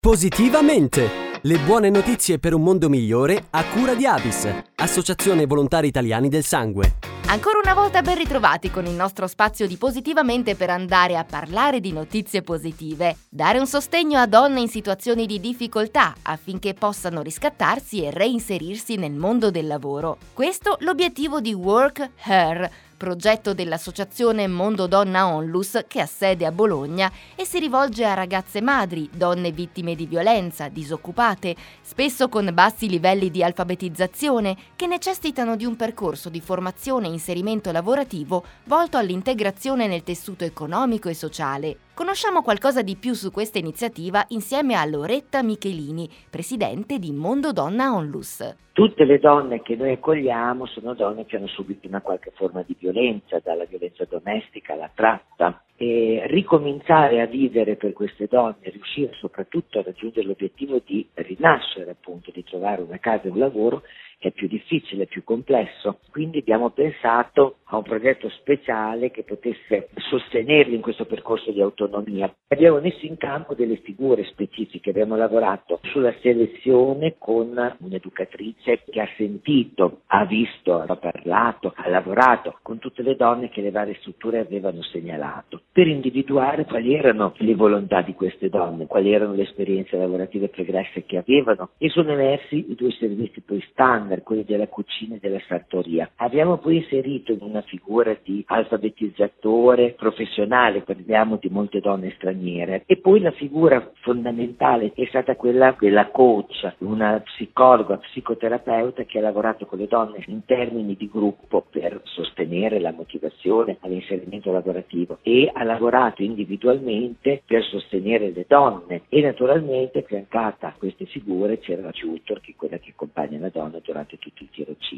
Positivamente! Le buone notizie per un mondo migliore a cura di Avis, Associazione Volontari Italiani del Sangue. Ancora una volta ben ritrovati con il nostro spazio di Positivamente per andare a parlare di notizie positive, dare un sostegno a donne in situazioni di difficoltà affinché possano riscattarsi e reinserirsi nel mondo del lavoro. Questo l'obiettivo di Work Her progetto dell'associazione Mondo Donna Onlus che ha sede a Bologna e si rivolge a ragazze madri, donne vittime di violenza, disoccupate, spesso con bassi livelli di alfabetizzazione, che necessitano di un percorso di formazione e inserimento lavorativo volto all'integrazione nel tessuto economico e sociale. Conosciamo qualcosa di più su questa iniziativa insieme a Loretta Michelini, presidente di Mondo Donna Onlus. Tutte le donne che noi accogliamo sono donne che hanno subito una qualche forma di violenza, dalla violenza domestica alla tratta. E ricominciare a vivere per queste donne, riuscire soprattutto a raggiungere l'obiettivo di rinascere, appunto, di trovare una casa e un lavoro, è più difficile, più complesso. Quindi abbiamo pensato a un progetto speciale che potesse sostenerli in questo percorso di autonomia. Abbiamo messo in campo delle figure specifiche, abbiamo lavorato sulla selezione con un'educatrice che ha sentito, ha visto, ha parlato, ha lavorato con tutte le donne che le varie strutture avevano segnalato, per individuare quali erano le volontà di queste donne, quali erano le esperienze lavorative pregresse che avevano e sono emersi i due servizi poi standard, quelli della cucina e della sartoria. Abbiamo poi inserito in una una figura di alfabetizzatore professionale, parliamo di molte donne straniere, e poi la figura fondamentale è stata quella della coach, una psicologa, psicoterapeuta che ha lavorato con le donne in termini di gruppo per sostenere la motivazione all'inserimento lavorativo e ha lavorato individualmente per sostenere le donne e naturalmente affiancata a queste figure c'era la tutor che è quella che accompagna la donna durante tutto il tirocinio.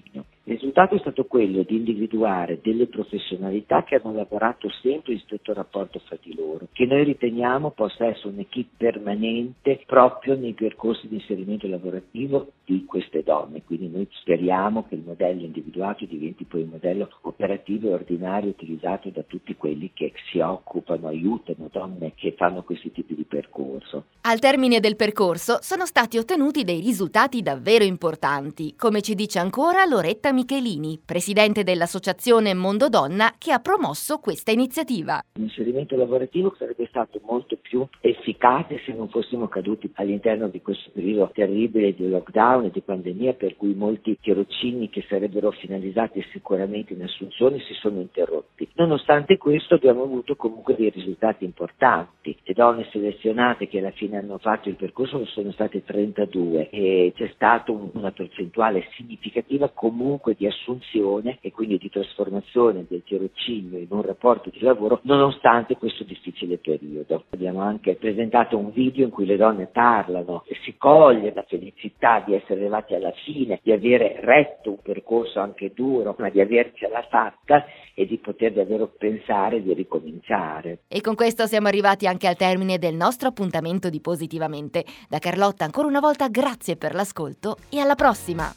Risultato è stato quello di individuare delle professionalità che hanno lavorato sempre in stretto rapporto fra di loro, che noi riteniamo possa essere un'equipe permanente proprio nei percorsi di inserimento lavorativo di queste donne. Quindi noi speriamo che il modello individuato diventi poi un modello operativo e ordinario utilizzato da tutti quelli che si occupano, aiutano donne che fanno questi tipi di percorso. Al termine del percorso sono stati ottenuti dei risultati davvero importanti, come ci dice ancora Loretta Michelini, presidente dell'associazione Mondo Donna che ha promosso questa iniziativa. L'inserimento lavorativo sarebbe stato molto più efficace se non fossimo caduti all'interno di questo periodo terribile di lockdown e di pandemia per cui molti tirocini che sarebbero finalizzati sicuramente in assunzioni si sono interrotti. Nonostante questo abbiamo avuto comunque dei risultati importanti. Le donne selezionate che alla fine hanno fatto il percorso sono state 32 e c'è stata una percentuale significativa comunque di assunzione e quindi di trasformazione del tirocinio in un rapporto di lavoro nonostante questo difficile periodo. Abbiamo anche presentato un video in cui le donne parlano e si coglie la felicità di essere arrivati alla fine, di avere retto un percorso anche duro, ma di avercela fatta e di poter davvero pensare di ricominciare. E con questo siamo arrivati anche al termine del nostro appuntamento di Positivamente. Da Carlotta ancora una volta grazie per l'ascolto e alla prossima!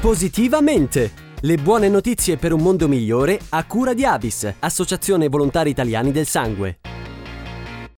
Positivamente! Le buone notizie per un mondo migliore a cura di Avis, Associazione Volontari Italiani del Sangue.